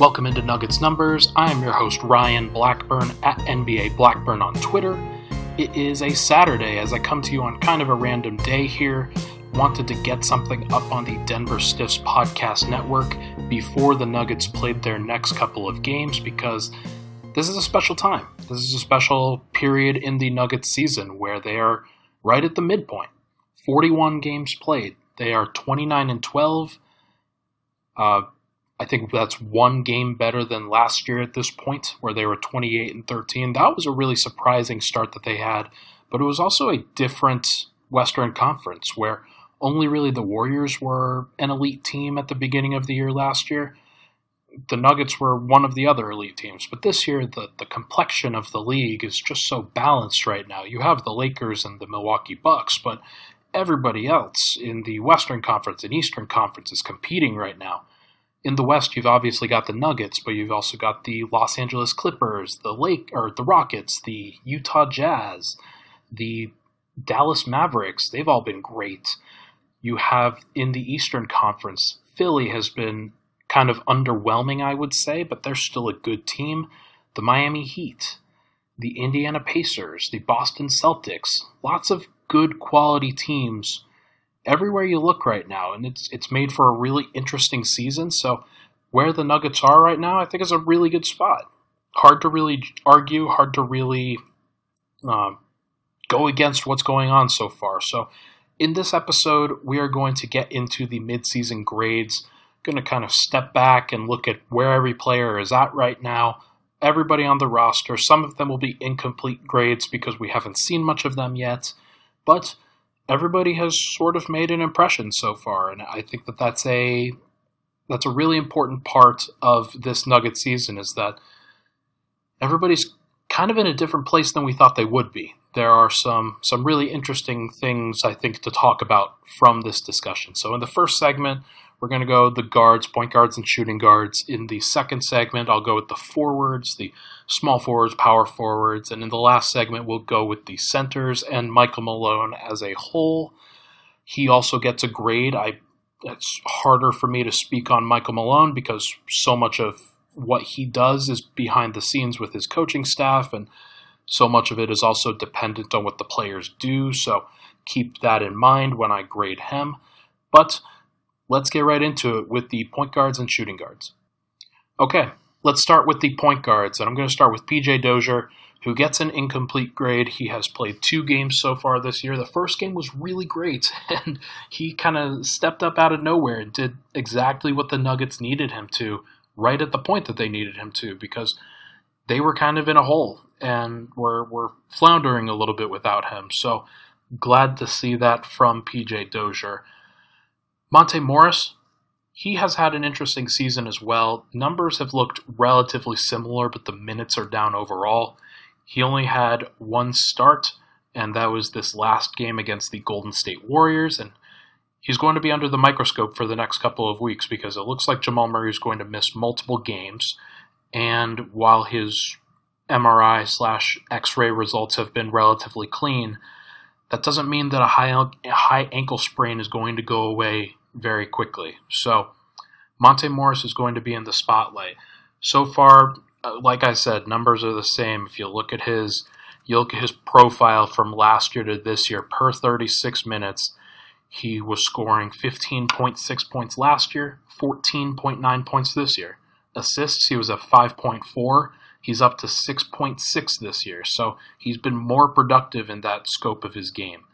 Welcome into Nuggets Numbers. I am your host, Ryan Blackburn, at NBA Blackburn on Twitter. It is a Saturday as I come to you on kind of a random day here. Wanted to get something up on the Denver Stiffs podcast network before the Nuggets played their next couple of games because this is a special time. This is a special period in the Nuggets season where they are right at the midpoint. 41 games played. They are 29 and 12. Uh, I think that's one game better than last year at this point, where they were 28 and 13. That was a really surprising start that they had, but it was also a different Western Conference where only really the Warriors were an elite team at the beginning of the year last year. The Nuggets were one of the other elite teams, but this year the, the complexion of the league is just so balanced right now. You have the Lakers and the Milwaukee Bucks, but everybody else in the Western Conference and Eastern Conference is competing right now in the West, you've obviously got the Nuggets, but you've also got the Los Angeles Clippers, the Lake or the Rockets, the Utah Jazz, the Dallas Mavericks. They've all been great. You have in the Eastern Conference, Philly has been kind of underwhelming, I would say, but they're still a good team. The Miami Heat, the Indiana Pacers, the Boston Celtics, lots of good quality teams everywhere you look right now, and it's it's made for a really interesting season. So where the Nuggets are right now, I think is a really good spot. Hard to really argue, hard to really um, go against what's going on so far. So in this episode, we are going to get into the midseason grades. Going to kind of step back and look at where every player is at right now. Everybody on the roster. Some of them will be incomplete grades because we haven't seen much of them yet, but everybody has sort of made an impression so far, and I think that that's a that's a really important part of this Nugget season is that everybody's kind of in a different place than we thought they would be. There are some some really interesting things I think to talk about from this discussion. So in the first segment, we're going to go the guards, point guards, and shooting guards. In the second segment, I'll go with the forwards, the small forwards, power forwards. And in the last segment, we'll go with the centers and Michael Malone as a whole. He also gets a grade. I It's harder for me to speak on Michael Malone because so much of what he does is behind the scenes with his coaching staff, and so much of it is also dependent on what the players do. So keep that in mind when I grade him. But let's get right into it with the point guards and shooting guards. Okay, let's start with the point guards, and I'm going to start with PJ Dozier, who gets an incomplete grade. He has played two games so far this year. The first game was really great, and he kind of stepped up out of nowhere and did exactly what the Nuggets needed him to, right at the point that they needed him to, because they were kind of in a hole and were, were floundering a little bit without him. So glad to see that from PJ Dozier. Monte Morris, he has had an interesting season as well. Numbers have looked relatively similar, but the minutes are down overall. He only had one start, and that was this last game against the Golden State Warriors. And he's going to be under the microscope for the next couple of weeks because it looks like Jamal Murray is going to miss multiple games. And while his MRI slash X ray results have been relatively clean, that doesn't mean that a high, high ankle sprain is going to go away very quickly. So Monte Morris is going to be in the spotlight. So far, uh, like I said, numbers are the same. If you look at his you look at his profile from last year to this year per 36 minutes, he was scoring 15.6 points last year, 14.9 points this year. Assists, he was at 5.4. He's up to 6.6 this year, so he's been more productive in that scope of his game.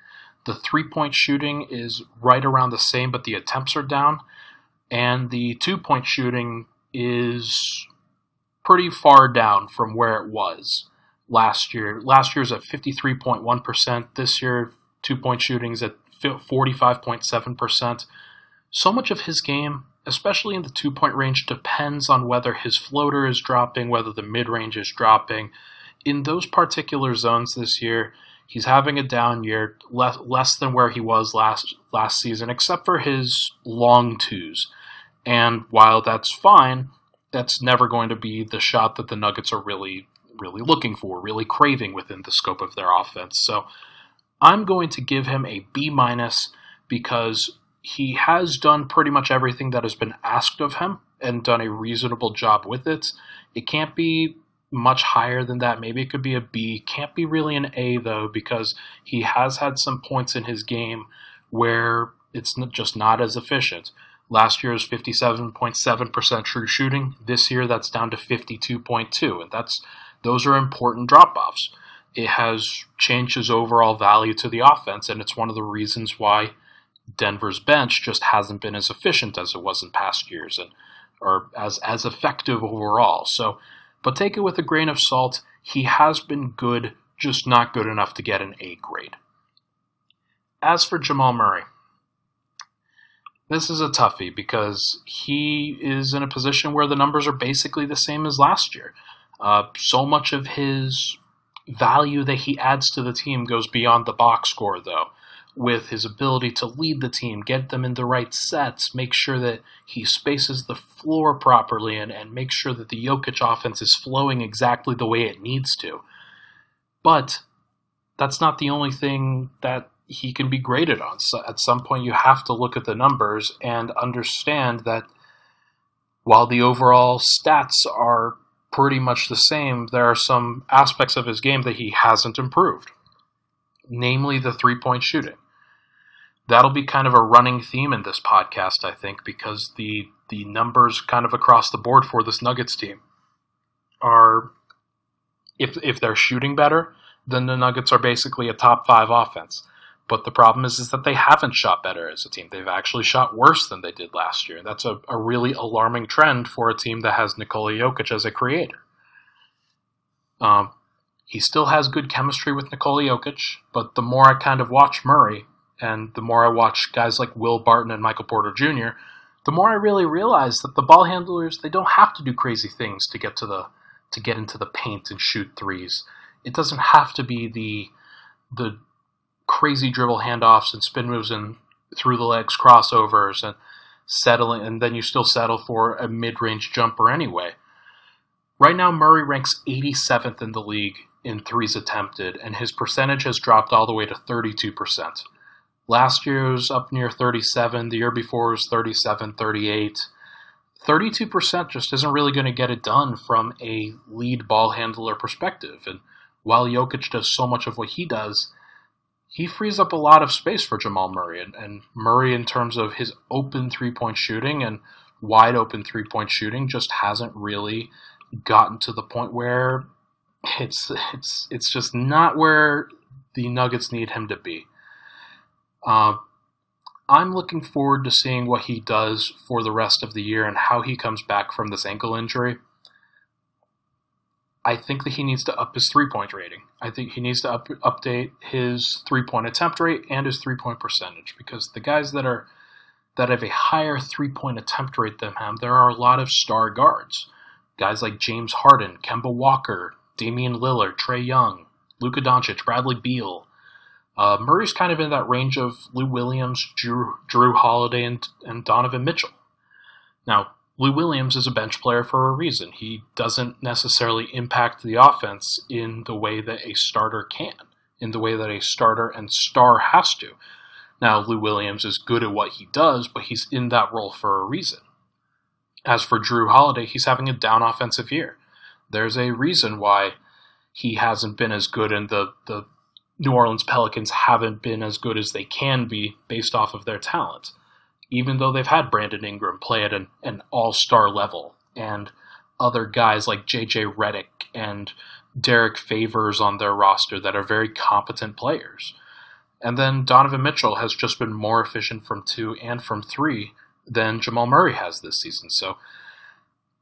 The three point shooting is right around the same, but the attempts are down. And the two point shooting is pretty far down from where it was last year. Last year's at 53.1%. This year, two point shooting's at 45.7%. So much of his game, especially in the two point range, depends on whether his floater is dropping, whether the mid range is dropping. In those particular zones this year, He's having a down year, less less than where he was last last season, except for his long twos. And while that's fine, that's never going to be the shot that the Nuggets are really really looking for, really craving within the scope of their offense. So I'm going to give him a B minus because he has done pretty much everything that has been asked of him and done a reasonable job with it. It can't be much higher than that. Maybe it could be a B. Can't be really an A though because he has had some points in his game where it's just not as efficient. Last year's 57.7% true shooting. This year that's down to 52.2 and that's those are important drop-offs. It has changed his overall value to the offense and it's one of the reasons why Denver's bench just hasn't been as efficient as it was in past years and or as as effective overall. So but take it with a grain of salt. He has been good, just not good enough to get an A grade. As for Jamal Murray, this is a toughie because he is in a position where the numbers are basically the same as last year. Uh, so much of his value that he adds to the team goes beyond the box score, though with his ability to lead the team, get them in the right sets, make sure that he spaces the floor properly, and, and make sure that the Jokic offense is flowing exactly the way it needs to. But that's not the only thing that he can be graded on. So at some point, you have to look at the numbers and understand that while the overall stats are pretty much the same, there are some aspects of his game that he hasn't improved, namely the three point shooting that'll be kind of a running theme in this podcast, I think, because the the numbers kind of across the board for this Nuggets team are if if they're shooting better, then the Nuggets are basically a top five offense. But the problem is, is that they haven't shot better as a team. They've actually shot worse than they did last year. That's a, a really alarming trend for a team that has Nikola Jokic as a creator. Um, he still has good chemistry with Nikola Jokic, but the more I kind of watch Murray, and the more I watch guys like Will Barton and Michael Porter Jr., the more I really realize that the ball handlers they don't have to do crazy things to get to the to get into the paint and shoot threes. It doesn't have to be the the crazy dribble handoffs and spin moves and through the legs crossovers and settling and then you still settle for a mid-range jumper anyway. Right now Murray ranks 87th in the league in threes attempted and his percentage has dropped all the way to 32%. Last year was up near 37. The year before was 37, 38. 32% just isn't really going to get it done from a lead ball handler perspective. And while Jokic does so much of what he does, he frees up a lot of space for Jamal Murray. And, and Murray, in terms of his open three point shooting and wide open three point shooting, just hasn't really gotten to the point where it's it's it's just not where the Nuggets need him to be. Uh, I'm looking forward to seeing what he does for the rest of the year and how he comes back from this ankle injury. I think that he needs to up his three point rating. I think he needs to up, update his three point attempt rate and his three point percentage because the guys that are that have a higher three point attempt rate than him, there are a lot of star guards. Guys like James Harden, Kemba Walker, Damian Lillard, Trae Young, Luka Doncic, Bradley Beal, uh, Murray's kind of in that range of Lou Williams, Drew, Jrue Holiday, and, and Donovan Mitchell. Now, Lou Williams is a bench player for a reason. He doesn't necessarily impact the offense in the way that a starter can, in the way that a starter and star has to. Now, Lou Williams is good at what he does, but he's in that role for a reason. As for Jrue Holiday, he's having a down offensive year. There's a reason why he hasn't been as good in the, the New Orleans Pelicans haven't been as good as they can be based off of their talent, even though they've had Brandon Ingram play at an, an all star level and other guys like JJ Redick and Derrick Favors on their roster that are very competent players. And then Donovan Mitchell has just been more efficient from two and from three than Jamal Murray has this season. So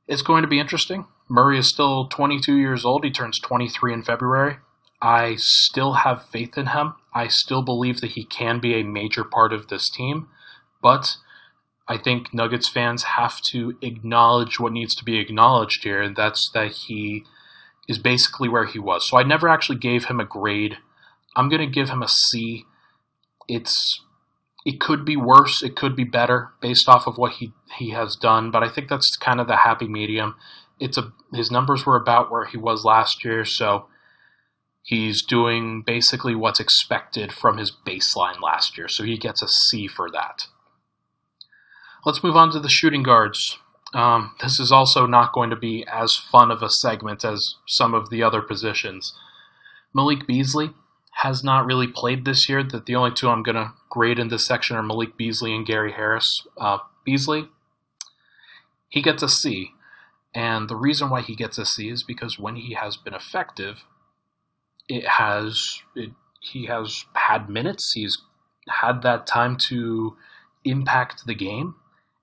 it's going to be interesting. Murray is still 22 years old. He turns 23 in February. I still have faith in him. I still believe that he can be a major part of this team. But I think Nuggets fans have to acknowledge what needs to be acknowledged here, and that's that he is basically where he was. So I never actually gave him a grade. I'm going to give him a C. It's it could be worse, it could be better based off of what he he has done, but I think that's kind of the happy medium. It's a his numbers were about where he was last year, so he's doing basically what's expected from his baseline last year. So he gets a C for that. Let's move on to the shooting guards. Um, this is also not going to be as fun of a segment as some of the other positions. Malik Beasley has not really played this year. That the only two I'm going to grade in this section are Malik Beasley and Gary Harris. Uh, Beasley, he gets a C, and the reason why he gets a C is because when he has been effective, it has it, he has had minutes. He's had that time to impact the game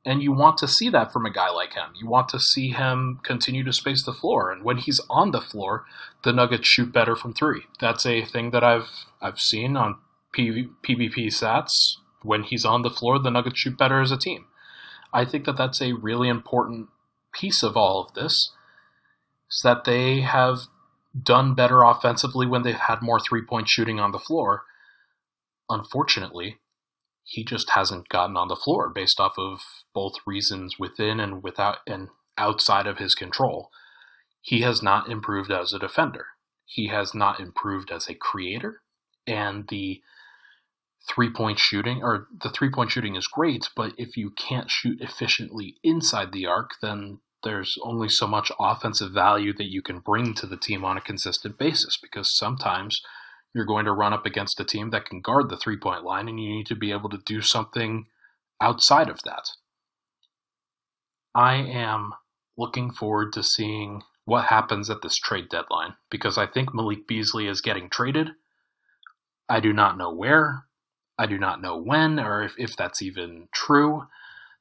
and you want to see that from a guy like him. You want to see him continue to space the floor. And when he's on the floor, the Nuggets shoot better from three. That's a thing that I've I've seen on PV, PBP stats. When he's on the floor, the Nuggets shoot better as a team. I think that that's a really important piece of all of this. Is that they have done better offensively when they've had more three point shooting on the floor. Unfortunately, he just hasn't gotten on the floor based off of both reasons within and without and outside of his control. He has not improved as a defender. He has not improved as a creator. And the three point shooting, or the three point shooting is great, but if you can't shoot efficiently inside the arc, then there's only so much offensive value that you can bring to the team on a consistent basis because sometimes you're going to run up against a team that can guard the three point line, and you need to be able to do something outside of that. I am looking forward to seeing what happens at this trade deadline because I think Malik Beasley is getting traded. I do not know where, I do not know when, or if, if that's even true.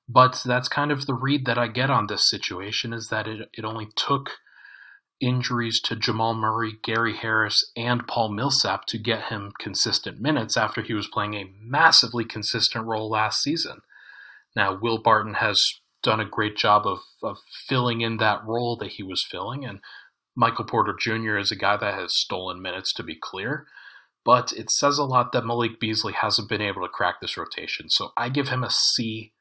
But that's kind of the read that I get on this situation is that it, it only took injuries to Jamal Murray, Gary Harris, and Paul Millsap to get him consistent minutes after he was playing a massively consistent role last season. Now, Will Barton has done a great job of, of filling in that role that he was filling, and Michael Porter Jr. is a guy that has stolen minutes, to be clear. But it says a lot that Malik Beasley hasn't been able to crack this rotation. So I give him a C.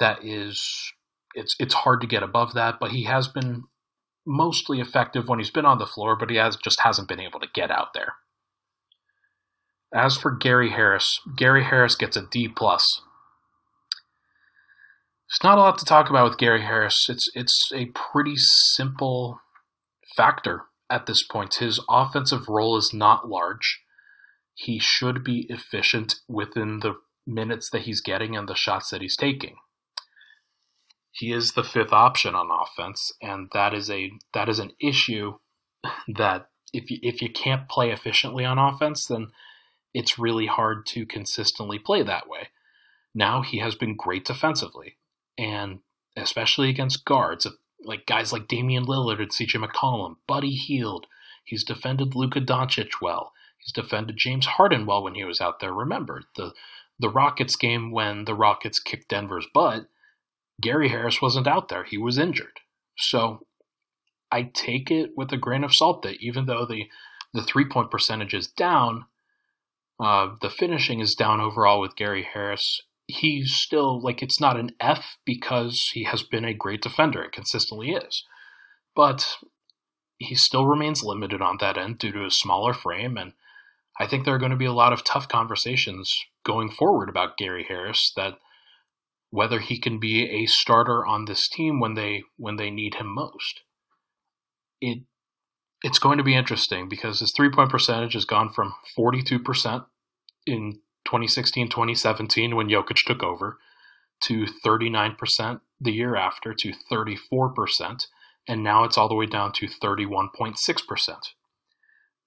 That is, it's it's hard to get above that, but he has been mostly effective when he's been on the floor, but he has just hasn't been able to get out there. As for Gary Harris, Gary Harris gets a D plus. There's not a lot to talk about with Gary Harris. It's it's a pretty simple factor at this point. His offensive role is not large. He should be efficient within the minutes that he's getting and the shots that he's taking he is the fifth option on offense, and that is a that is an issue that if you, if you can't play efficiently on offense, then it's really hard to consistently play that way. Now he has been great defensively, and especially against guards, uh, like guys like Damian Lillard and CJ McCollum, Buddy Hield. He's defended Luka Doncic well. He's defended James Harden well when he was out there. Remember the the Rockets game when the Rockets kicked Denver's butt Gary Harris wasn't out there. He was injured. So I take it with a grain of salt that even though the, the three point percentage is down, uh, the finishing is down overall with Gary Harris. He's still like it's not an F because he has been a great defender and consistently is. But he still remains limited on that end due to his smaller frame. And I think there are going to be a lot of tough conversations going forward about Gary Harris that whether he can be a starter on this team when they when they need him most. It it's going to be interesting because his three point percentage has gone from 42% in 2016 2017 when Jokic took over to 39% the year after to 34%. and now it's all the way down to 31.6%.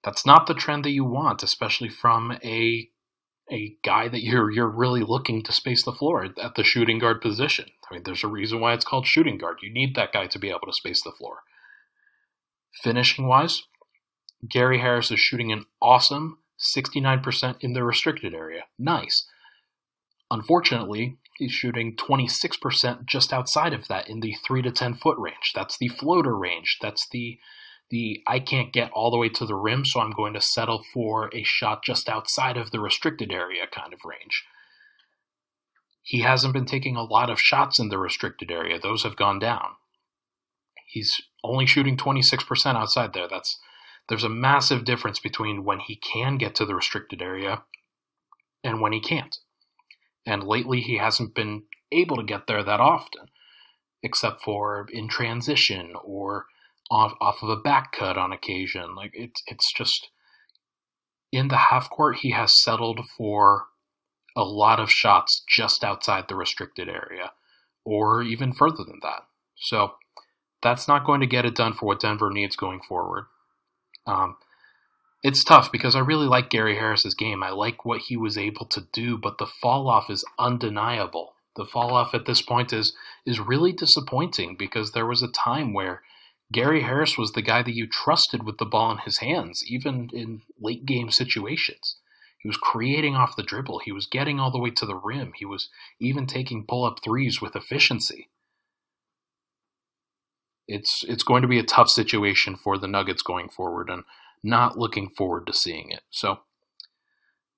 That's not the trend that you want, especially from a a guy that you're you're really looking to space the floor at the shooting guard position. I mean, there's a reason why it's called shooting guard. You need that guy to be able to space the floor. Finishing wise, Gary Harris is shooting an awesome 69% in the restricted area. Nice. Unfortunately, he's shooting 26% just outside of that in the 3 to 10 foot range. That's the floater range. That's the the I can't get all the way to the rim, so I'm going to settle for a shot just outside of the restricted area kind of range. He hasn't been taking a lot of shots in the restricted area. Those have gone down. He's only shooting 26% outside there. That's there's a massive difference between when he can get to the restricted area and when he can't. And lately he hasn't been able to get there that often, except for in transition or off off of a back cut on occasion. Like it's it's just in the half court he has settled for a lot of shots just outside the restricted area or even further than that. So that's not going to get it done for what Denver needs going forward. Um, it's tough because I really like Gary Harris's game. I like what he was able to do, but the fall off is undeniable. The fall off at this point is is really disappointing because there was a time where Gary Harris was the guy that you trusted with the ball in his hands, even in late game situations. He was creating off the dribble. He was getting all the way to the rim. He was even taking pull up threes with efficiency. It's it's going to be a tough situation for the Nuggets going forward, and not looking forward to seeing it. So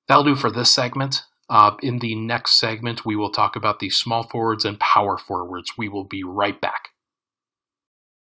that'll do for this segment. Uh, in the next segment, we will talk about the small forwards and power forwards. We will be right back.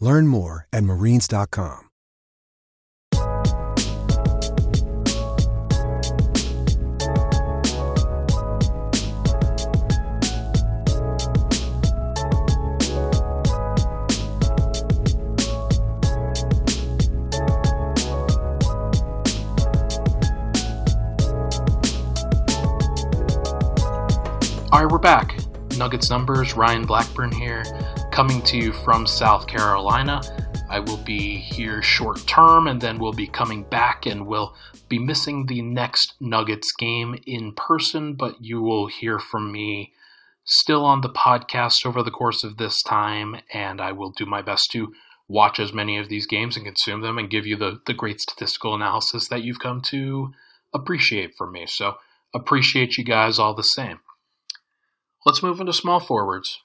Learn more at marines.com. All right, we're back. Nuggets numbers, Ryan Blackburn here, coming to you from South Carolina. I will be here short term and then we'll be coming back and we'll be missing the next Nuggets game in person, but you will hear from me still on the podcast over the course of this time, and I will do my best to watch as many of these games and consume them and give you the, the great statistical analysis that you've come to appreciate from me. So, appreciate you guys all the same. Let's move into small forwards.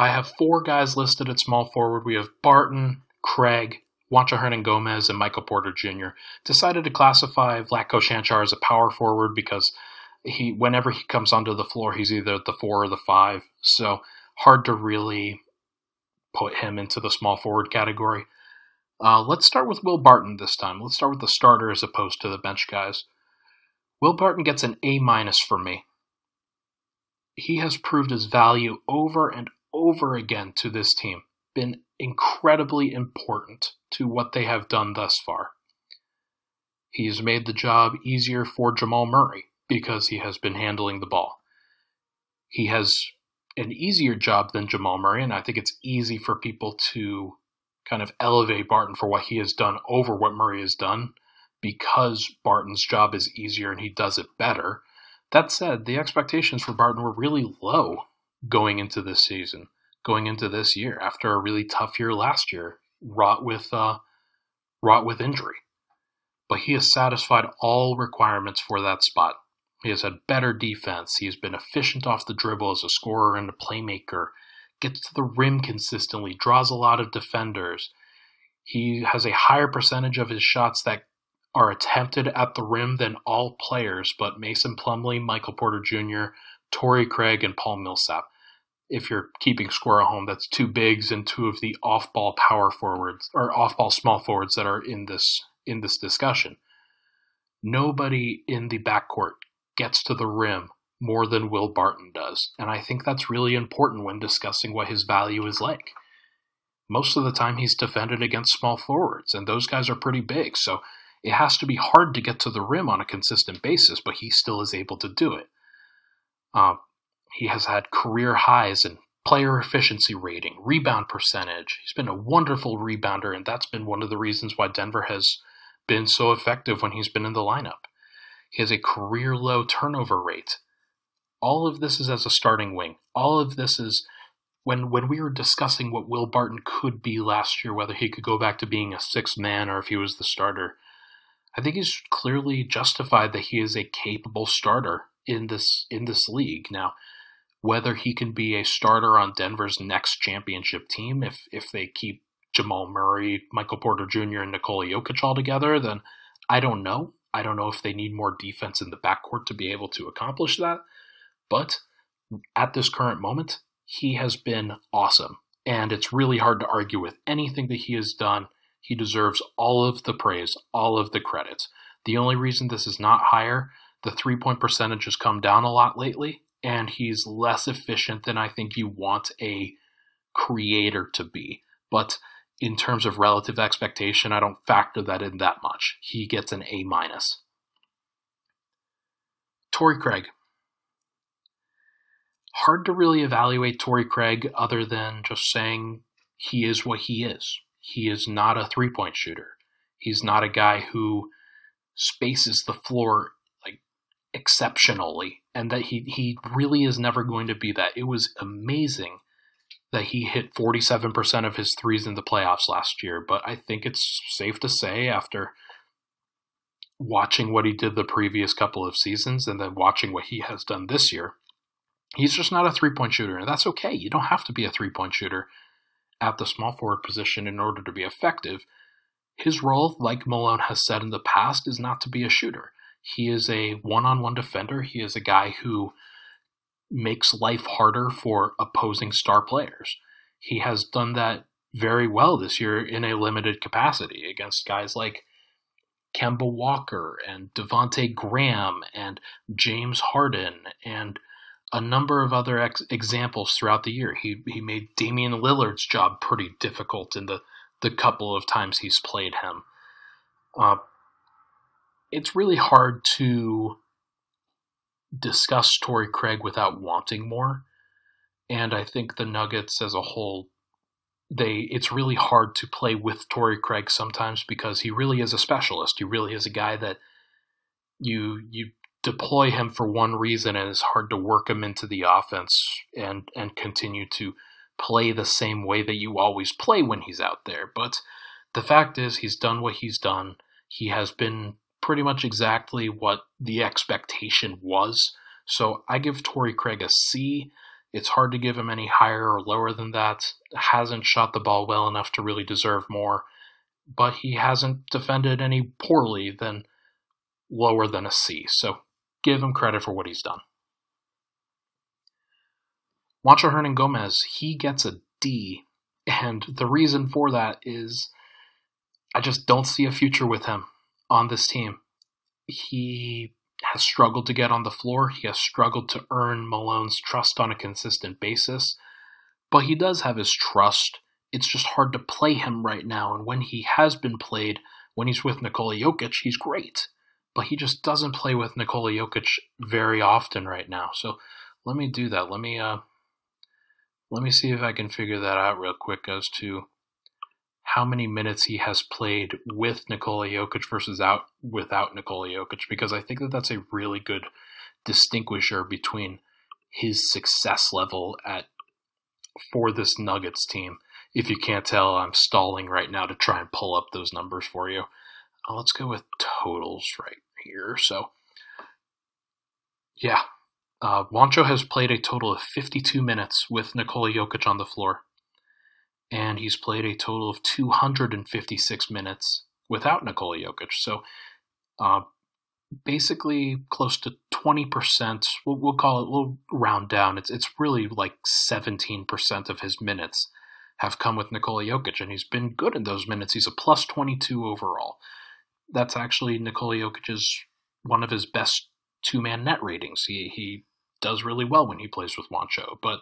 I have four guys listed at small forward. We have Barton, Craig, Juancho Hernangomez, and Michael Porter Jr. Decided to classify Vlatko Cancar as a power forward because he, whenever he comes onto the floor, he's either the four or the five. So hard to really put him into the small forward category. Uh, let's start with Will Barton this time. Let's start with the starter as opposed to the bench guys. Will Barton gets an A minus for me he has proved his value over and over again to this team, been incredibly important to what they have done thus far. He has made the job easier for Jamal Murray because he has been handling the ball. He has an easier job than Jamal Murray, and I think it's easy for people to kind of elevate Barton for what he has done over what Murray has done because Barton's job is easier and he does it better. That said, the expectations for Barton were really low going into this season, going into this year after a really tough year last year, wrought with uh, wrought with injury. But he has satisfied all requirements for that spot. He has had better defense. He has been efficient off the dribble as a scorer and a playmaker. Gets to the rim consistently, draws a lot of defenders. He has a higher percentage of his shots that are attempted at the rim than all players but Mason Plumlee, Michael Porter Jr., Torrey Craig, and Paul Millsap. if you're keeping score at home, that's two bigs and two of the off-ball power forwards or off-ball small forwards that are in this in this discussion. Nobody in the backcourt gets to the rim more than Will Barton does, and I think that's really important when discussing what his value is like. Most of the time, he's defended against small forwards, and those guys are pretty big, so it has to be hard to get to the rim on a consistent basis, but he still is able to do it. Uh, he has had career highs in player efficiency rating, rebound percentage. He's been a wonderful rebounder, and that's been one of the reasons why Denver has been so effective when he's been in the lineup. He has a career low turnover rate. All of this is as a starting wing. All of this is when when we were discussing what Will Barton could be last year, whether he could go back to being a sixth man or if he was the starter. I think he's clearly justified that he is a capable starter in this in this league. Now, whether he can be a starter on Denver's next championship team if if they keep Jamal Murray, Michael Porter Jr., and Nikola Jokic all together, then I don't know. I don't know if they need more defense in the backcourt to be able to accomplish that. But at this current moment, he has been awesome. And it's really hard to argue with anything that he has done. He deserves all of the praise, all of the credits. The only reason this is not higher, the three point percentage has come down a lot lately and he's less efficient than I think you want a creator to be. But in terms of relative expectation, I don't factor that in that much. He gets an A minus. Torrey Craig. Hard to really evaluate Torrey Craig other than just saying he is what he is. He is not a three point shooter. He's not a guy who spaces the floor exceptionally, and that he he really is never going to be that. It was amazing that he hit 47% of his threes in the playoffs last year, but I think it's safe to say after watching what he did the previous couple of seasons and then watching what he has done this year, he's just not a three-point shooter, and that's okay. You don't have to be a three-point shooter at the small forward position in order to be effective. His role, like Malone has said in the past, is not to be a shooter. He is a one on one defender. He is a guy who makes life harder for opposing star players. He has done that very well this year in a limited capacity against guys like Kemba Walker and Devonte Graham and James Harden and a number of other ex- examples throughout the year. He he made Damian Lillard's job pretty difficult in the the couple of times he's played him. Uh, it's really hard to discuss Torrey Craig without wanting more. And I think the Nuggets as a whole, they it's really hard to play with Torrey Craig sometimes because he really is a specialist. He really is a guy that you you deploy him for one reason and it's hard to work him into the offense and and continue to play the same way that you always play when he's out there. But the fact is he's done what he's done. He has been pretty much exactly what the expectation was. So I give Torrey Craig a C. It's hard to give him any higher or lower than that. Hasn't shot the ball well enough to really deserve more, but he hasn't defended any poorly than lower than a C. So give him credit for what he's done. Juancho Hernangomez, he gets a D, and the reason for that is I just don't see a future with him on this team. He has struggled to get on the floor. He has struggled to earn Malone's trust on a consistent basis. But he does have his trust. It's just hard to play him right now. And when he has been played, when he's with Nikola Jokic, he's great. But he just doesn't play with Nikola Jokic very often right now. So let me do that. Let me uh let me see if I can figure that out real quick as to how many minutes he has played with Nikola Jokic versus out without Nikola Jokic because I think that that's a really good distinguisher between his success level at for this Nuggets team. If you can't tell, I'm stalling right now to try and pull up those numbers for you. Uh, let's go with totals right here. So, yeah, uh, Juancho has played a total of 52 minutes with Nikola Jokic on the floor and he's played a total of 256 minutes without Nikola Jokic. So uh, basically close to 20%, we'll, we'll call it, we'll round down. It's, it's really like 17% of his minutes have come with Nikola Jokic, and he's been good in those minutes. He's a plus 22 overall. That's actually Nikola Jokic's one of his best two man net ratings. He, he does really well when he plays with Juancho, but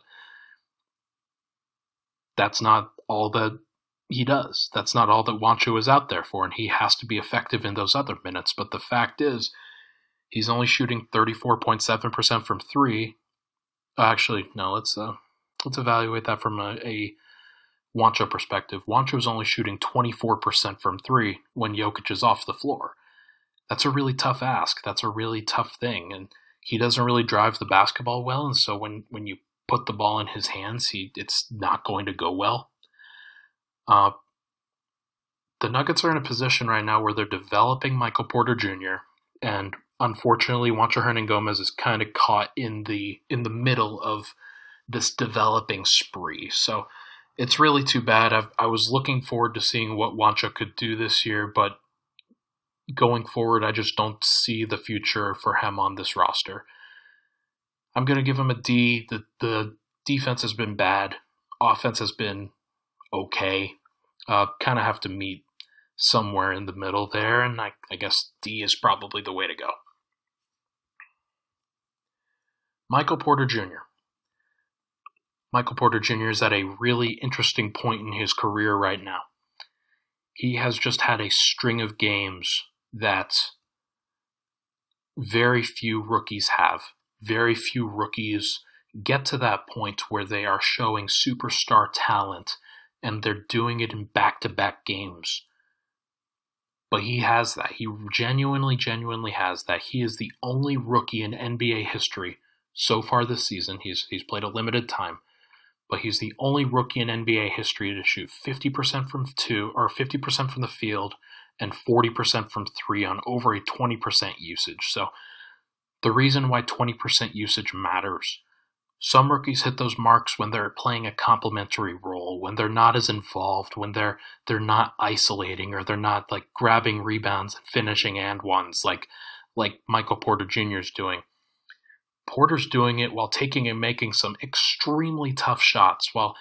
that's not all that he does. That's not all that Juancho is out there for, and he has to be effective in those other minutes. But the fact is, he's only shooting 34.7% from three. Uh, actually, no, let's uh, let's evaluate that from a, a Juancho perspective. Juancho is only shooting 24% from three when Jokic is off the floor. That's a really tough ask. That's a really tough thing, and he doesn't really drive the basketball well. And so when when you put the ball in his hands, he it's not going to go well. Uh, the Nuggets are in a position right now where they're developing Michael Porter Jr. and unfortunately, Juancho Hernangomez is kind of caught in the in the middle of this developing spree. So it's really too bad. I've, i was looking forward to seeing what Juancho could do this year, but going forward, I just don't see the future for him on this roster. I'm going to give him a D. The, the defense has been bad. Offense has been okay. Uh, kind of have to meet somewhere in the middle there, and I, I guess D is probably the way to go. Michael Porter Jr. Michael Porter Jr. is at a really interesting point in his career right now. He has just had a string of games that very few rookies have. Very few rookies get to that point where they are showing superstar talent and they're doing it in back to back games. But he has that. He genuinely, genuinely has that. He is the only rookie in NBA history so far this season. He's he's played a limited time, but he's the only rookie in NBA history to shoot 50% from two or 50% from the field and 40% from three on over a 20% usage. So the reason why 20% usage matters some rookies hit those marks when they're playing a complementary role, when they're not as involved, when they're they're not isolating or they're not like grabbing rebounds and finishing and ones like like Michael Porter Jr. is doing. Porter's doing it while taking and making some extremely tough shots, while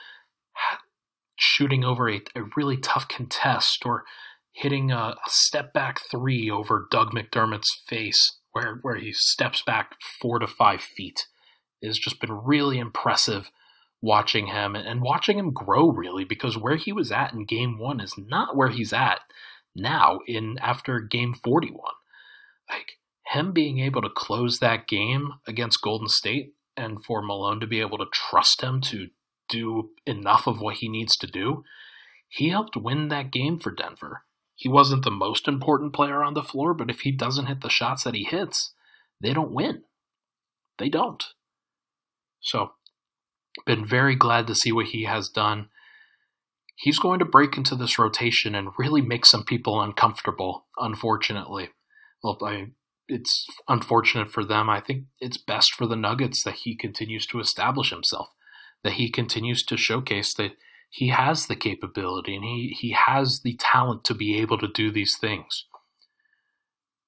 shooting over a, a really tough contest or hitting a, a step back three over Doug McDermott's face, where where he steps back four to five feet has just been really impressive watching him and watching him grow really because where he was at in game 1 is not where he's at now in after game 41 like him being able to close that game against Golden State and for Malone to be able to trust him to do enough of what he needs to do he helped win that game for Denver. He wasn't the most important player on the floor but if he doesn't hit the shots that he hits they don't win. They don't so, been very glad to see what he has done. He's going to break into this rotation and really make some people uncomfortable, unfortunately. Well, I, it's unfortunate for them. I think it's best for the Nuggets that he continues to establish himself, that he continues to showcase that he has the capability and he, he has the talent to be able to do these things.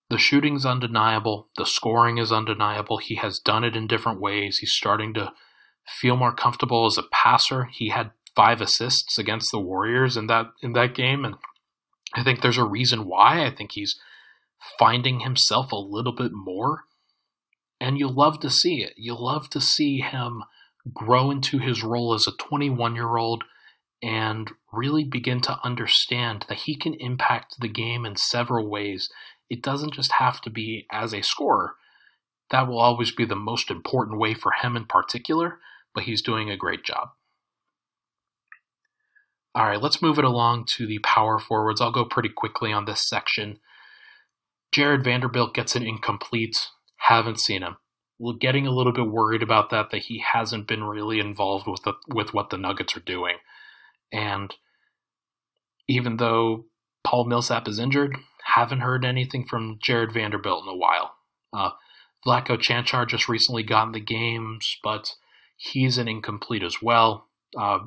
The shooting's undeniable. The scoring is undeniable. He has done it in different ways. He's starting to feel more comfortable as a passer. He had five assists against the Warriors in that in that game, and I think there's a reason why. I think he's finding himself a little bit more, and you love to see it. You love to see him grow into his role as a 21 year old and really begin to understand that he can impact the game in several ways it doesn't just have to be as a scorer. That will always be the most important way for him in particular, but he's doing a great job. All right, let's move it along to the power forwards. I'll go pretty quickly on this section. Jarred Vanderbilt gets an incomplete. Haven't seen him. Getting a little bit worried about that, that he hasn't been really involved with the, with what the Nuggets are doing. And even though Paul Millsap is injured, haven't heard anything from Jarred Vanderbilt in a while. Uh, Vlatko Cancar just recently got in the games, but he's an incomplete as well. Uh,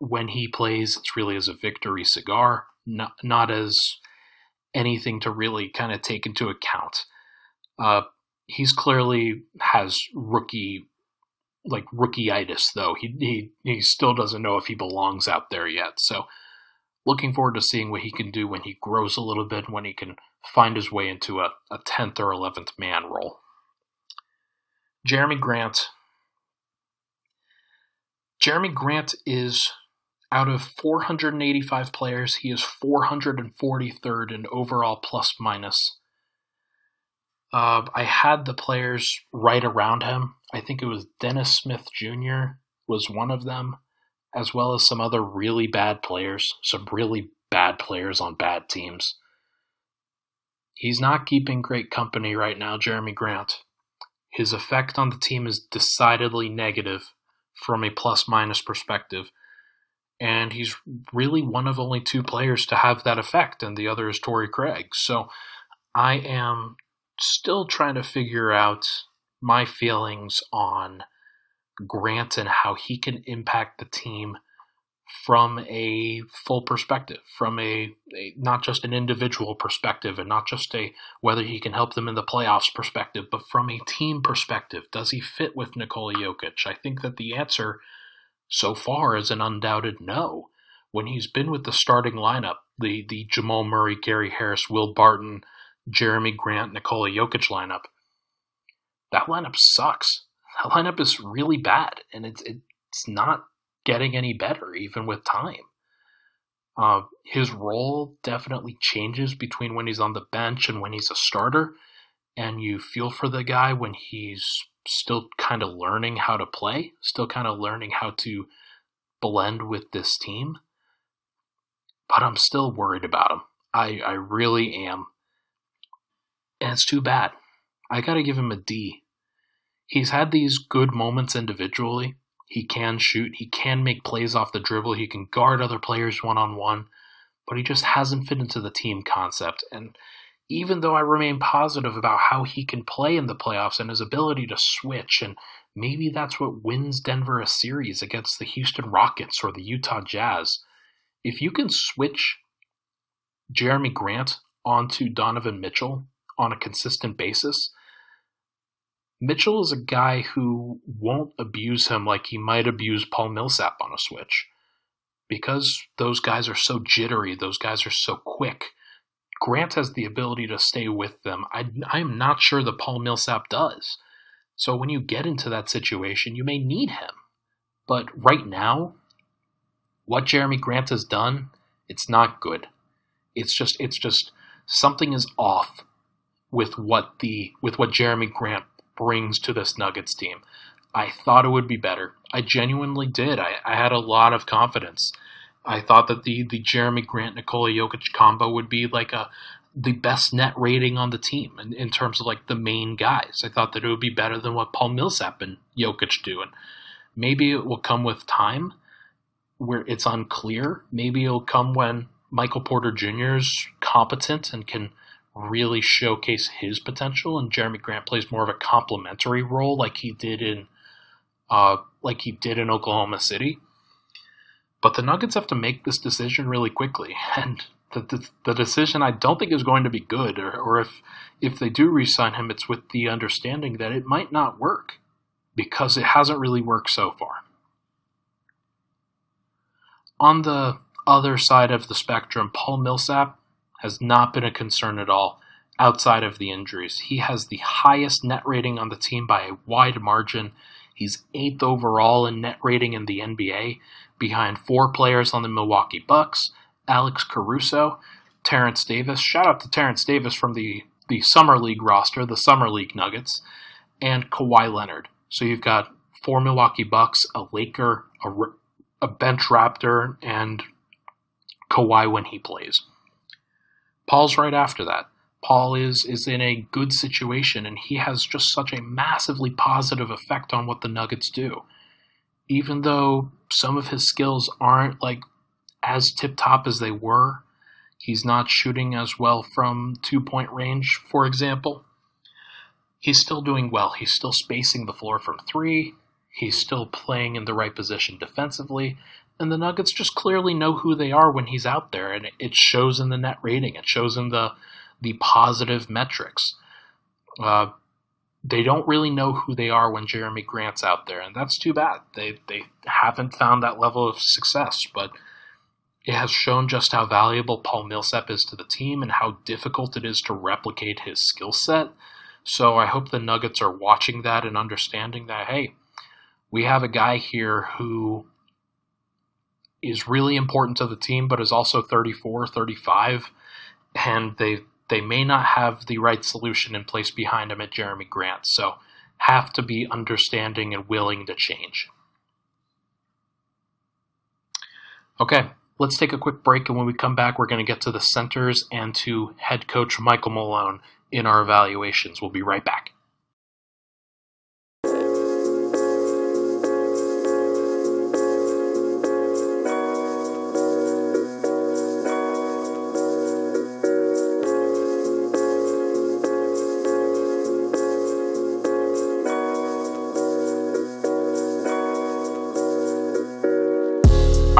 when he plays, it's really as a victory cigar, not, not as anything to really kind of take into account. Uh, he's clearly has rookie like rookieitis though. He he he still doesn't know if he belongs out there yet. So looking forward to seeing what he can do when he grows a little bit, when he can find his way into a, a 10th or 11th man role. Jerami Grant. Jerami Grant is out of 485 players, he is 443rd in overall plus minus. Uh, I had the players right around him. I think it was Dennis Smith Jr. was one of them, as well as some other really bad players, some really bad players on bad teams. He's not keeping great company right now, Jerami Grant. His effect on the team is decidedly negative from a plus minus perspective. And he's really one of only two players to have that effect, and the other is Torrey Craig. So I am still trying to figure out my feelings on Grant and how he can impact the team from a full perspective, from a, a, not just an individual perspective, and not just a whether he can help them in the playoffs perspective, but from a team perspective. Does he fit with Nikola Jokic? I think that the answer so far is an undoubted no. When he's been with the starting lineup, the the Jamal Murray, Gary Harris, Will Barton, Jerami Grant, Nikola Jokic lineup, that lineup sucks. That lineup is really bad, and it's it's not getting any better, even with time. Uh, his role definitely changes between when he's on the bench and when he's a starter, and you feel for the guy when he's still kind of learning how to play, still kind of learning how to blend with this team. But I'm still worried about him. I, I really am. And it's too bad. I got to give him a D. He's had these good moments individually, he can shoot. He can make plays off the dribble. He can guard other players one on one, but he just hasn't fit into the team concept. And even though I remain positive about how he can play in the playoffs and his ability to switch, and maybe that's what wins Denver a series against the Houston Rockets or the Utah Jazz, if you can switch Jerami Grant onto Donovan Mitchell on a consistent basis, Mitchell is a guy who won't abuse him like he might abuse Paul Millsap on a switch. Because those guys are so jittery, those guys are so quick. Grant has the ability to stay with them. I, I'm not sure that Paul Millsap does. So when you get into that situation, you may need him. But right now, what Jerami Grant has done, it's not good. It's just it's just something is off with what the with what Jerami Grant brings to this Nuggets team. I thought it would be better. I genuinely did. I, I had a lot of confidence. I thought that the the Jerami Grant Nikola Jokic combo would be like a the best net rating on the team in, in terms of like the main guys. I thought that it would be better than what Paul Millsap and Jokic do. And maybe it will come with time where it's unclear. Maybe it'll come when Michael Porter Jr. is competent and can really showcase his potential, and Jerami Grant plays more of a complementary role, like he did in, uh, like he did in Oklahoma City. But the Nuggets have to make this decision really quickly, and the, the, the decision I don't think is going to be good. Or, or if if they do re-sign him, it's with the understanding that it might not work because it hasn't really worked so far. On the other side of the spectrum, Paul Millsap has not been a concern at all outside of the injuries. He has the highest net rating on the team by a wide margin. He's eighth overall in net rating in the NBA, behind four players on the Milwaukee Bucks Alex Caruso, Terence Davis. Shout out to Terence Davis from the, the Summer League roster, the Summer League Nuggets, and Kawhi Leonard. So you've got four Milwaukee Bucks, a Laker, a, a bench Raptor, and Kawhi when he plays. Paul's right after that. Paul is is in a good situation and he has just such a massively positive effect on what the Nuggets do. Even though some of his skills aren't like as tip top as they were, he's not shooting as well from two point range, for example. He's still doing well. He's still spacing the floor from three. He's still playing in the right position defensively and the Nuggets just clearly know who they are when he's out there, and it shows in the net rating. It shows in the the positive metrics. Uh, they don't really know who they are when Jerami Grant's out there, and that's too bad. They they haven't found that level of success, but it has shown just how valuable Paul Millsap is to the team and how difficult it is to replicate his skill set. So I hope the Nuggets are watching that and understanding that hey, we have a guy here who is really important to the team, but is also 34, 35, and they they may not have the right solution in place behind him at Jerami Grant. So have to be understanding and willing to change. Okay, let's take a quick break, and when we come back, we're going to get to the centers and to head coach Michael Malone in our evaluations. We'll be right back.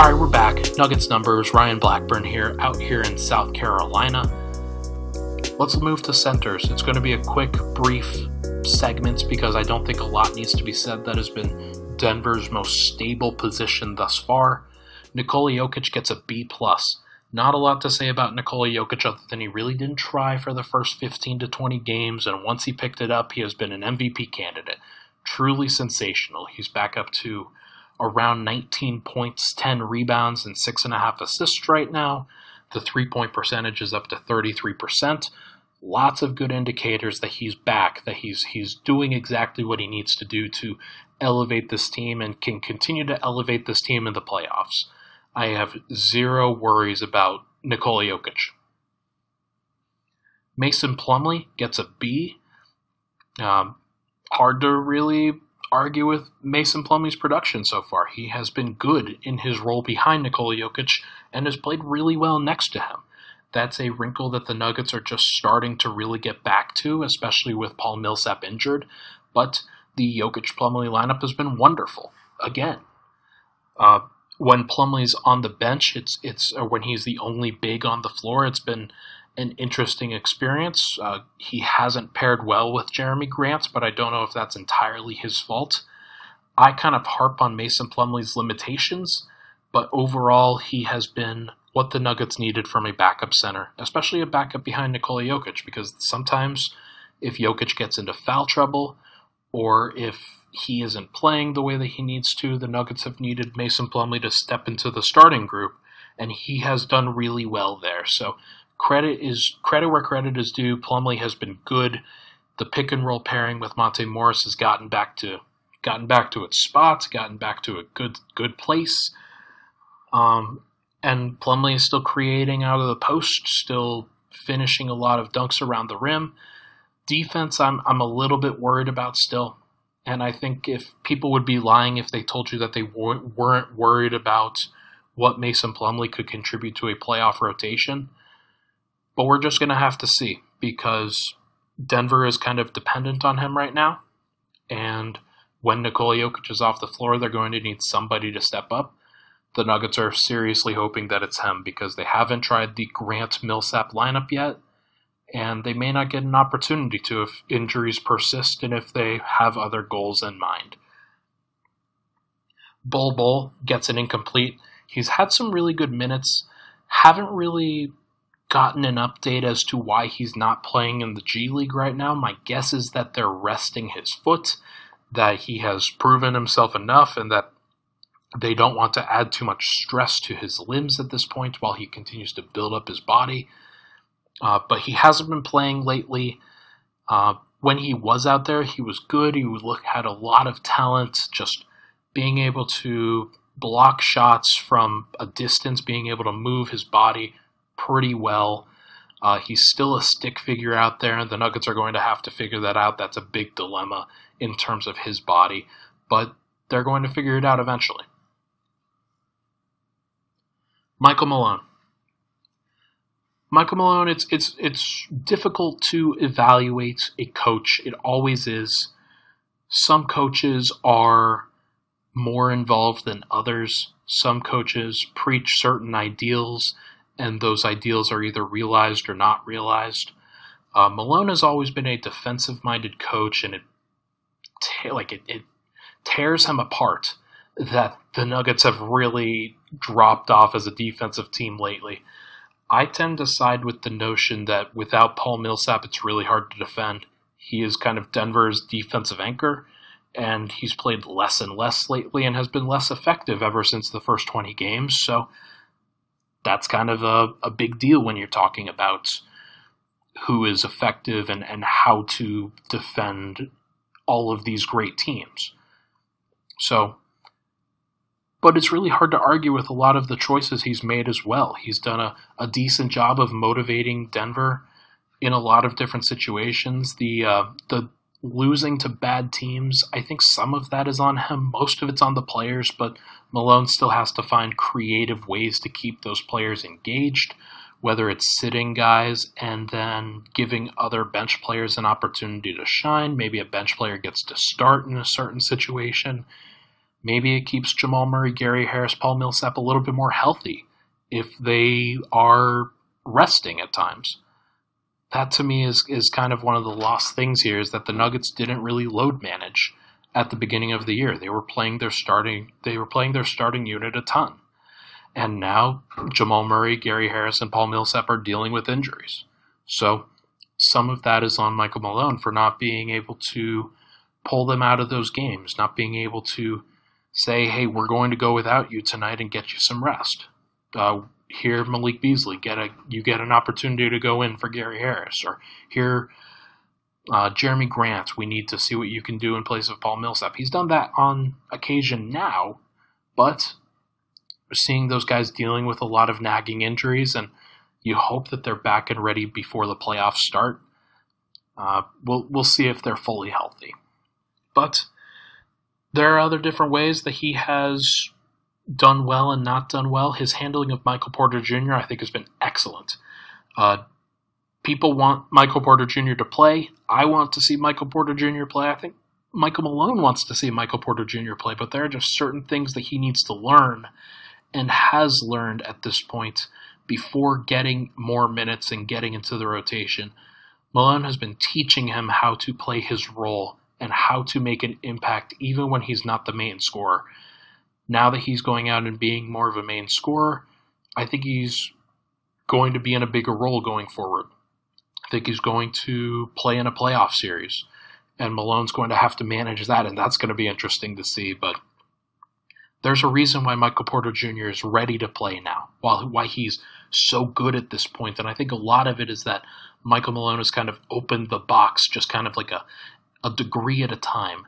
All right, we're back. Nuggets numbers. Ryan Blackburn here, out here in South Carolina. Let's move to centers. It's going to be a quick, brief segment because I don't think a lot needs to be said. That has been Denver's most stable position thus far. Nikola Jokic gets a B plus. Not a lot to say about Nikola Jokic other than he really didn't try for the first 15 to 20 games, and once he picked it up, he has been an MVP candidate. Truly sensational. He's back up to around 19 points, 10 rebounds, and 6.5 assists right now. The three point percentage is up to 33%. Lots of good indicators that he's back, that he's he's doing exactly what he needs to do to elevate this team and can continue to elevate this team in the playoffs. I have zero worries about Nikola Jokic. Mason Plumlee gets a B. Um, hard to really argue with Mason Plumlee's production so far. He has been good in his role behind Nikola Jokic and has played really well next to him. That's a wrinkle that the Nuggets are just starting to really get back to, especially with Paul Millsap injured. But the Jokic Plumlee lineup has been wonderful again. Uh, when Plumlee's on the bench, it's it's when he's the only big on the floor. It's been an interesting experience. Uh, he hasn't paired well with Jerami Grant, but I don't know if that's entirely his fault. I kind of harp on Mason Plumlee's limitations, but overall, he has been what the Nuggets needed from a backup center, especially a backup behind Nikola Jokic, because sometimes if Jokic gets into foul trouble or if he isn't playing the way that he needs to, the Nuggets have needed Mason Plumlee to step into the starting group, and he has done really well there. So credit is credit where credit is due. Plumlee has been good. The pick and roll pairing with Monte Morris has gotten back to gotten back to its spot, gotten back to a good good place. Um, and Plumlee is still creating out of the post, still finishing a lot of dunks around the rim. Defense, I'm I'm a little bit worried about still, and I think if people would be lying if they told you that they weren't worried about what Mason Plumlee could contribute to a playoff rotation. But we're just going to have to see because Denver is kind of dependent on him right now. And when Nikola Jokic is off the floor, they're going to need somebody to step up. The Nuggets are seriously hoping that it's him because they haven't tried the Grant Millsap lineup yet. And they may not get an opportunity to if injuries persist and if they have other goals in mind. Bol Bol gets an incomplete. He's had some really good minutes. Haven't really gotten an update as to why he's not playing in the G League right now. My guess is that they're resting his foot, that he has proven himself enough, and that they don't want to add too much stress to his limbs at this point while he continues to build up his body. Uh, but he hasn't been playing lately. Uh, when he was out there, he was good. He look, had a lot of talent, just being able to block shots from a distance, being able to move his body pretty well. Uh, he's still a stick figure out there, the Nuggets are going to have to figure that out. That's a big dilemma in terms of his body, but they're going to figure it out eventually. Michael Malone. Michael Malone, it's it's it's difficult to evaluate a coach. It always is. Some coaches are more involved than others. Some coaches preach certain ideals and those ideals are either realized or not realized. Uh, Malone has always been a defensive minded coach, and it like it, it tears him apart that the Nuggets have really dropped off as a defensive team lately. I tend to side with the notion that without Paul Millsap, it's really hard to defend. He is kind of Denver's defensive anchor, and he's played less and less lately and has been less effective ever since the first 20 games. So that's kind of a, a big deal when you're talking about who is effective and, and how to defend all of these great teams. So, but it's really hard to argue with a lot of the choices he's made as well. He's done a, a decent job of motivating Denver in a lot of different situations. The uh, the losing to bad teams, I think some of that is on him. Most of it's on the players, but Malone still has to find creative ways to keep those players engaged, whether it's sitting guys and then giving other bench players an opportunity to shine. Maybe a bench player gets to start in a certain situation. Maybe it keeps Jamal Murray, Gary Harris, Paul Millsap a little bit more healthy if they are resting at times that to me is is kind of one of the lost things here is that the Nuggets didn't really load manage at the beginning of the year. They were playing their starting they were playing their starting unit a ton. And now Jamal Murray, Gary Harris, and Paul Millsap are dealing with injuries. So some of that is on Michael Malone for not being able to pull them out of those games, not being able to say, hey, we're going to go without you tonight and get you some rest. Uh, here Malik Beasley get a you get an opportunity to go in for Gary Harris, or here uh, Jerami Grant. We need to see what you can do in place of Paul Millsap. He's done that on occasion now, but we're seeing those guys dealing with a lot of nagging injuries, and you hope that they're back and ready before the playoffs start. Uh, we'll we'll see if they're fully healthy, but there are other different ways that he has done well and not done well. His handling of Michael Porter Jr., I think, has been excellent. Uh, people want Michael Porter Jr. to play. I want to see Michael Porter Jr. play. I think Michael Malone wants to see Michael Porter Jr. play, but there are just certain things that he needs to learn and has learned at this point before getting more minutes and getting into the rotation. Malone has been teaching him how to play his role and how to make an impact even when he's not the main scorer now that he's going out and being more of a main scorer, I think he's going to be in a bigger role going forward. I think he's going to play in a playoff series, and Malone's going to have to manage that, and that's going to be interesting to see. But there's a reason why Michael Porter Jr. is ready to play now, why, why he's so good at this point. And I think a lot of it is that Michael Malone has kind of opened the box just kind of like a, a degree at a time.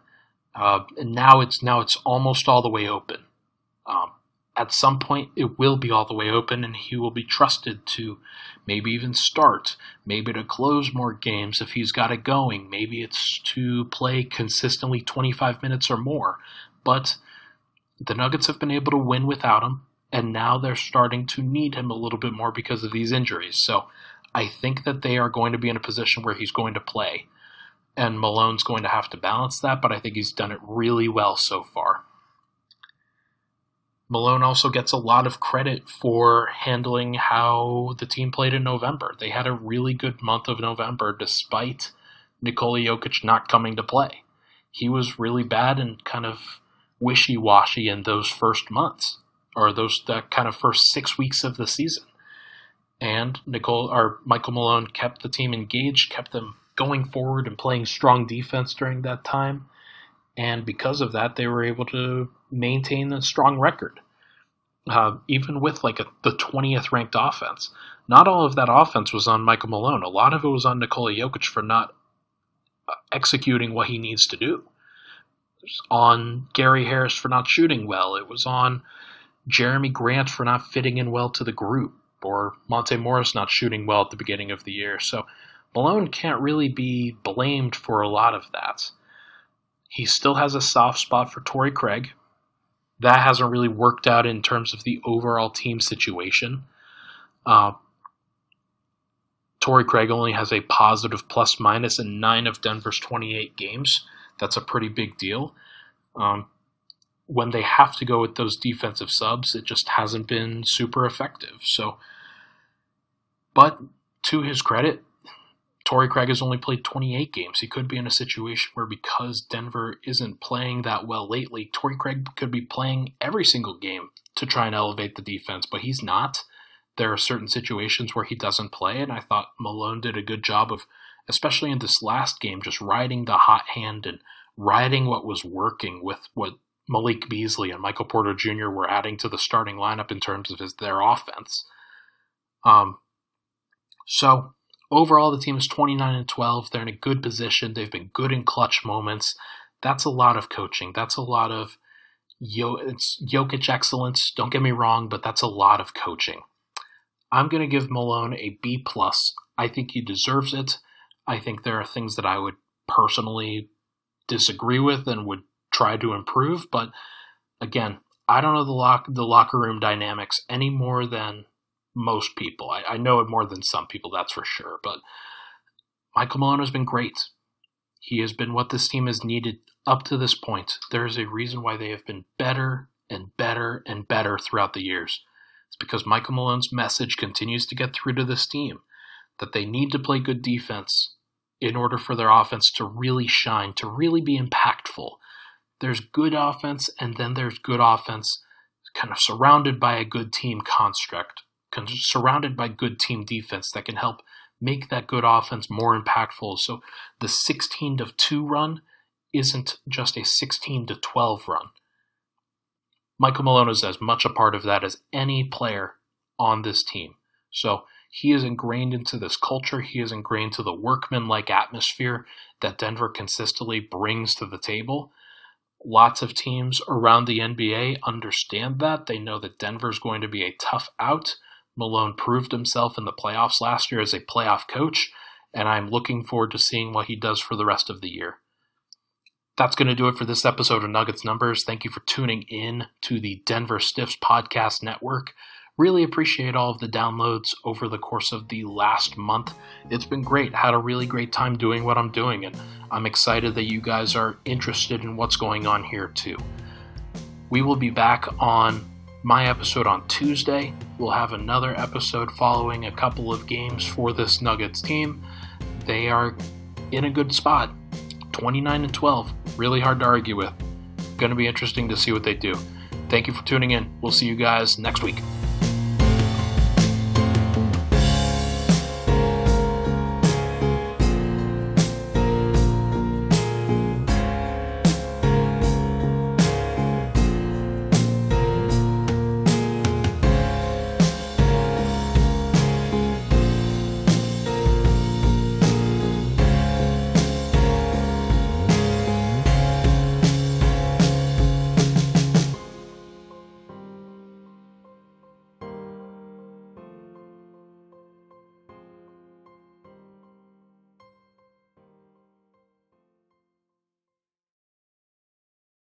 Uh, and now it's now it's almost all the way open. Um, at some point, it will be all the way open, and he will be trusted to maybe even start, maybe to close more games if he's got it going. Maybe it's to play consistently 25 minutes or more. But the Nuggets have been able to win without him, and now they're starting to need him a little bit more because of these injuries. So I think that they are going to be in a position where he's going to play. And Malone's going to have to balance that, but I think he's done it really well so far. Malone also gets a lot of credit for handling how the team played in November. They had a really good month of November despite Nikola Jokic not coming to play. He was really bad and kind of wishy washy in those first months, or those that kind of first six weeks of the season. And Nicole or Michael Malone kept the team engaged, kept them going forward and playing strong defense during that time. And because of that, they were able to maintain a strong record. Uh, even with like a, the 20th ranked offense, not all of that offense was on Michael Malone. A lot of it was on Nikola Jokic for not uh, executing what he needs to do. It was on Gary Harris for not shooting well. It was on Jerami Grant for not fitting in well to the group, or Monte Morris not shooting well at the beginning of the year. So Malone can't really be blamed for a lot of that. He still has a soft spot for Torrey Craig, that hasn't really worked out in terms of the overall team situation. Uh, Torrey Craig only has a positive plus minus in nine of Denver's 28 games. That's a pretty big deal. Um, when they have to go with those defensive subs, it just hasn't been super effective. So, but to his credit, Torrey Craig has only played 28 games. He could be in a situation where because Denver isn't playing that well lately, Torrey Craig could be playing every single game to try and elevate the defense, but he's not. There are certain situations where he doesn't play, and I thought Malone did a good job of, especially in this last game, just riding the hot hand and riding what was working with what Malik Beasley and Michael Porter Jr. were adding to the starting lineup in terms of his their offense. Um, so overall, the team is 29 and 12. They're in a good position. They've been good in clutch moments. That's a lot of coaching. That's a lot of Yo- it's Jokic excellence. Don't get me wrong, but that's a lot of coaching. I'm going to give Malone a B plus. I think he deserves it. I think there are things that I would personally disagree with and would try to improve. But again, I don't know the lock the locker room dynamics any more than most people. I, I know it more than some people, that's for sure. But Michael Malone has been great. He has been what this team has needed up to this point. There is a reason why they have been better and better and better throughout the years. It's because Michael Malone's message continues to get through to this team that they need to play good defense in order for their offense to really shine, to really be impactful. There's good offense, and then there's good offense kind of surrounded by a good team construct surrounded by good team defense that can help make that good offense more impactful. So the 16 to 2 run isn't just a 16 to 12 run. Michael Malone is as much a part of that as any player on this team. So he is ingrained into this culture. He is ingrained to the workman like atmosphere that Denver consistently brings to the table. Lots of teams around the NBA understand that. They know that Denver is going to be a tough out. Malone proved himself in the playoffs last year as a playoff coach, and I'm looking forward to seeing what he does for the rest of the year. That's going to do it for this episode of Nuggets Numbers. Thank you for tuning in to the Denver Stiffs Podcast Network. Really appreciate all of the downloads over the course of the last month. It's been great. Had a really great time doing what I'm doing, and I'm excited that you guys are interested in what's going on here too. We will be back on my episode on Tuesday. We'll have another episode following a couple of games for this Nuggets team. They are in a good spot 29 and 12. Really hard to argue with. Going to be interesting to see what they do. Thank you for tuning in. We'll see you guys next week.